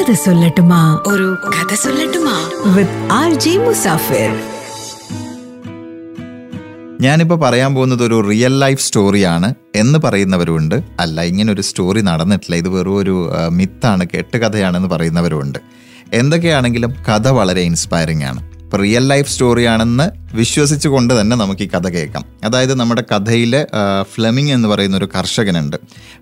കഥ സൊല്ലട്ടുമാ. ഒരു കഥ സൊല്ലട്ടുമാ. വിത്ത് ആർ ജി മുസാഫിർ ഞാനിപ്പോൾ പറയാൻ പോകുന്നത് ഒരു റിയൽ ലൈഫ് സ്റ്റോറിയാണ് എന്ന് പറയുന്നവരുണ്ട്. അല്ല ഇങ്ങനെ ഒരു സ്റ്റോറി നടന്നിട്ടില്ല. ഇത് വെറും ഒരു മിത്താണ് കെട്ടുകഥയാണെന്ന് പറയുന്നവരുണ്ട്. എന്തൊക്കെയാണെങ്കിലും കഥ വളരെ ഇൻസ്പയറിംഗ് ആണ്. ഇപ്പോൾ റിയൽ ലൈഫ് സ്റ്റോറിയാണെന്ന് വിശ്വസിച്ചുകൊണ്ട് തന്നെ നമുക്ക് ഈ കഥ കേൾക്കാം. അതായത് നമ്മുടെ കഥയിലെ ഫ്ലെമിംഗ് എന്ന് പറയുന്ന ഒരു കർഷകനുണ്ട്.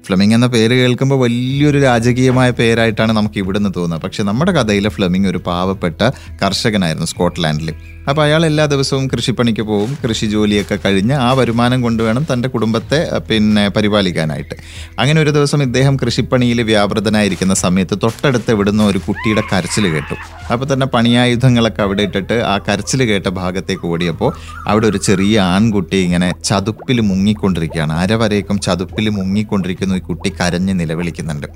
ഫ്ലെമിംഗ് എന്ന പേര് കേൾക്കുമ്പോൾ വലിയൊരു രാജകീയമായ പേരായിട്ടാണ് നമുക്ക് ഇവിടുന്ന് തോന്നുന്നത്. പക്ഷേ നമ്മുടെ കഥയിലെ ഫ്ലെമിംഗ് ഒരു പാവപ്പെട്ട കർഷകനായിരുന്നു സ്കോട്ട്ലാൻഡിൽ അപ്പോൾ അയാൾ എല്ലാ ദിവസവും കൃഷിപ്പണിക്ക് പോകും കൃഷി ജോലിയൊക്കെ കഴിഞ്ഞ് ആ വരുമാനം കൊണ്ടുവേണം തന്റെ കുടുംബത്തെ പിന്നെ പരിപാലിക്കാനായിട്ട്. അങ്ങനെ ഒരു ദിവസം ഇദ്ദേഹം കൃഷിപ്പണിയിൽ വ്യാപൃതനായിരിക്കുന്ന സമയത്ത് തൊട്ടടുത്ത് ഇവിടുന്ന് ഒരു കുട്ടിയുടെ കരച്ചിൽ കേട്ടു. അപ്പോൾ തന്നെ പണിയായുധങ്ങളൊക്കെ അവിടെ ഇട്ടിട്ട് ആ കരച്ചിൽ കേട്ട ഭാഗത്തേക്ക് ഓടിയപ്പോൾ അവിടെ ഒരു ചെറിയ ആൺകുട്ടി ഇങ്ങനെ ചതുപ്പിൽ മുങ്ങിക്കൊണ്ടിരിക്കുകയാണ്. അരവരേക്കും ചതുപ്പിൽ മുങ്ങിക്കൊണ്ടിരിക്കുന്ന ഈ കുട്ടി കരഞ്ഞ് നിലവിളിക്കുന്നുണ്ട്.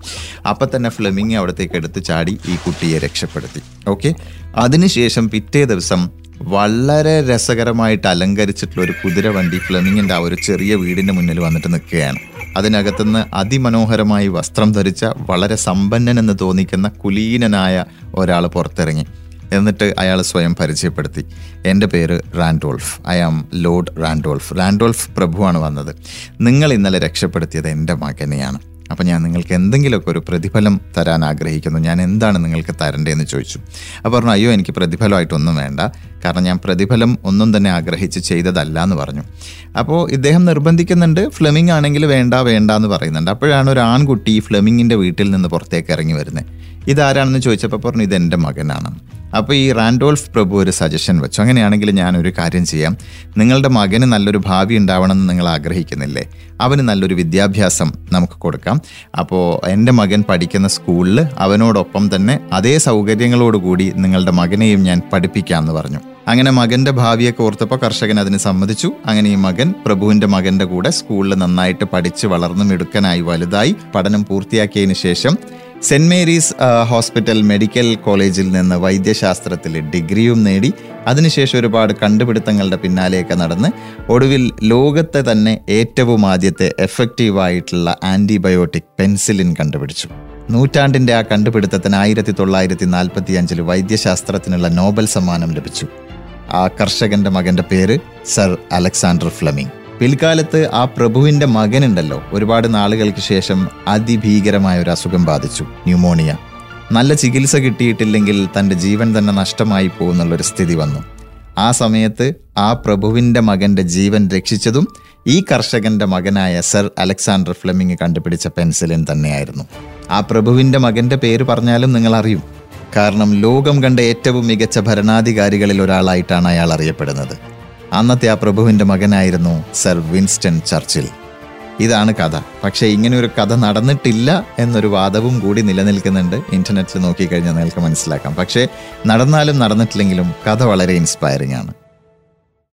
അപ്പം തന്നെ ഫ്ലെമിങ് അവിടത്തേക്ക് എടുത്ത് ചാടി ഈ കുട്ടിയെ രക്ഷപ്പെടുത്തി. ഓക്കെ? അതിനുശേഷം പിറ്റേ ദിവസം വളരെ രസകരമായിട്ട് അലങ്കരിച്ചിട്ടുള്ള ഒരു കുതിരവണ്ടി ഫ്ലെമിങ്ങിന്റെ ആ ഒരു ചെറിയ വീടിന്റെ മുന്നിൽ വന്നിട്ട് നിൽക്കുകയാണ്. അതിനകത്തുനിന്ന് അതിമനോഹരമായി വസ്ത്രം ധരിച്ച വളരെ സമ്പന്നനെന്ന് തോന്നിക്കുന്ന കുലീനനായ ഒരാൾ പുറത്തിറങ്ങി. എന്നിട്ട് അയാൾ സ്വയം പരിചയപ്പെടുത്തി. എന്റെ പേര് Randolph. I am Lord Randolph. Randolph പ്രഭുവാണ് വന്നത്. നിങ്ങൾ ഇന്നലെ രക്ഷപ്പെടുത്തിയത് എന്റെ മകനെയാണ്. അപ്പം ഞാൻ നിങ്ങൾക്ക് എന്തെങ്കിലുമൊക്കെ ഒരു പ്രതിഫലം തരാൻ ആഗ്രഹിക്കുന്നു. ഞാൻ എന്താണ് നിങ്ങൾക്ക് തരേണ്ടതെന്ന് ചോദിച്ചു. അപ്പോൾ പറഞ്ഞു അയ്യോ എനിക്ക് പ്രതിഫലമായിട്ടൊന്നും വേണ്ട. കാരണം ഞാൻ പ്രതിഫലം ഒന്നും തന്നെ ആഗ്രഹിച്ച് ചെയ്തതല്ല എന്ന് പറഞ്ഞു. അപ്പോൾ ഇദ്ദേഹം നിർബന്ധിക്കുന്നുണ്ട് ഫ്ലെമിംഗ് ആണെങ്കിൽ വേണ്ട വേണ്ട എന്ന് പറയുന്നുണ്ട്. അപ്പോഴാണ് ഒരു ആൺകുട്ടി ഫ്ലെമിങ്ങിന്റെ വീട്ടിൽ നിന്ന് പുറത്തേക്ക് ഇറങ്ങി വരുന്നത്. ഇതാരാണെന്ന് ചോദിച്ചപ്പോൾ പറഞ്ഞു ഇത് എന്റെ മകനാണ്. അപ്പോൾ ഈ റാൻഡോൾഫ് പ്രഭു ഒരു സജഷൻ വെച്ചു. അങ്ങനെയാണെങ്കിൽ ഞാനൊരു കാര്യം ചെയ്യാം. നിങ്ങളുടെ മകന് നല്ലൊരു ഭാവി ഉണ്ടാവണമെന്ന് നിങ്ങൾ ആഗ്രഹിക്കുന്നില്ലേ? അവന് നല്ലൊരു വിദ്യാഭ്യാസം നമുക്ക് കൊടുക്കാം. അപ്പോൾ എന്റെ മകൻ പഠിക്കുന്ന സ്കൂളിൽ അവനോടൊപ്പം തന്നെ അതേ സൗകര്യങ്ങളോടുകൂടി നിങ്ങളുടെ മകനെയും ഞാൻ പഠിപ്പിക്കാം എന്ന് പറഞ്ഞു. അങ്ങനെ മകന്റെ ഭാവിയൊക്കെ ഓർത്തപ്പോൾ കർഷകൻ അതിന് സമ്മതിച്ചു. അങ്ങനെ ഈ മകൻ പ്രഭുവിന്റെ മകന്റെ കൂടെ സ്കൂളിൽ നന്നായിട്ട് പഠിച്ച് വളർന്നു മിടുക്കനായി വലുതായി പഠനം പൂർത്തിയാക്കിയതിന് ശേഷം സെന്റ് മേരീസ് ഹോസ്പിറ്റൽ മെഡിക്കൽ കോളേജിൽ നിന്ന് വൈദ്യശാസ്ത്രത്തിൽ ഡിഗ്രിയും നേടി. അതിനുശേഷം ഒരുപാട് കണ്ടുപിടുത്തങ്ങളുടെ പിന്നാലെയൊക്കെ നടന്ന് ഒടുവിൽ ലോകത്തെ തന്നെ ഏറ്റവും ആദ്യത്തെ എഫക്റ്റീവായിട്ടുള്ള ആന്റിബയോട്ടിക് പെൻസിലിൻ കണ്ടുപിടിച്ചു. നൂറ്റാണ്ടിന്റെ ആ കണ്ടുപിടുത്തത്തിന് ആയിരത്തി തൊള്ളായിരത്തി നാൽപ്പത്തി അഞ്ചിൽ വൈദ്യശാസ്ത്രത്തിനുള്ള നോബൽ സമ്മാനം ലഭിച്ചു. ആ കർഷകന്റെ മകന്റെ പേര് സർ അലക്സാണ്ടർ ഫ്ലമിംഗ്. പിൽക്കാലത്ത് ആ പ്രഭുവിന്റെ മകനുണ്ടല്ലോ. ഒരുപാട് നാളുകൾക്ക് ശേഷം അതിഭീകരമായ ഒരു അസുഖം ബാധിച്ചു ന്യൂമോണിയ. നല്ല ചികിത്സ കിട്ടിയിട്ടില്ലെങ്കിൽ തന്റെ ജീവൻ തന്നെ നഷ്ടമായി പോകുന്നുള്ളൊരു സ്ഥിതി വന്നു. ആ സമയത്ത് ആ പ്രഭുവിന്റെ മകന്റെ ജീവൻ രക്ഷിച്ചതും ഈ കർഷകന്റെ മകനായ സർ അലക്സാണ്ടർ ഫ്ലെമിംഗ് കണ്ടുപിടിച്ച പെൻസിലിൻ തന്നെയായിരുന്നു. ആ പ്രഭുവിന്റെ മകന്റെ പേര് പറഞ്ഞാലും നിങ്ങൾ അറിയും കാരണം ലോകം കണ്ട ഏറ്റവും മികച്ച ഭരണാധികാരികളിൽ ഒരാളായിട്ടാണ് അയാൾ അറിയപ്പെടുന്നത്. അന്നത്തെ ആ പ്രഭുവിന്റെ മകനായിരുന്നു സർ വിൻസ്റ്റൺ ചർച്ചിൽ. ഇതാണ് കഥ. പക്ഷേ ഇങ്ങനെ ഒരു കഥ നടന്നിട്ടില്ല എന്നൊരു വാദവും കൂടി നിലനിൽക്കുന്നുണ്ട്. ഇന്റർനെറ്റിൽ നോക്കിക്കഴിഞ്ഞാൽ നിങ്ങൾക്ക് മനസ്സിലാക്കാം. പക്ഷേ നടന്നാലും നടന്നിട്ടില്ലെങ്കിലും കഥ വളരെ ഇൻസ്പയറിംഗ് ആണ്.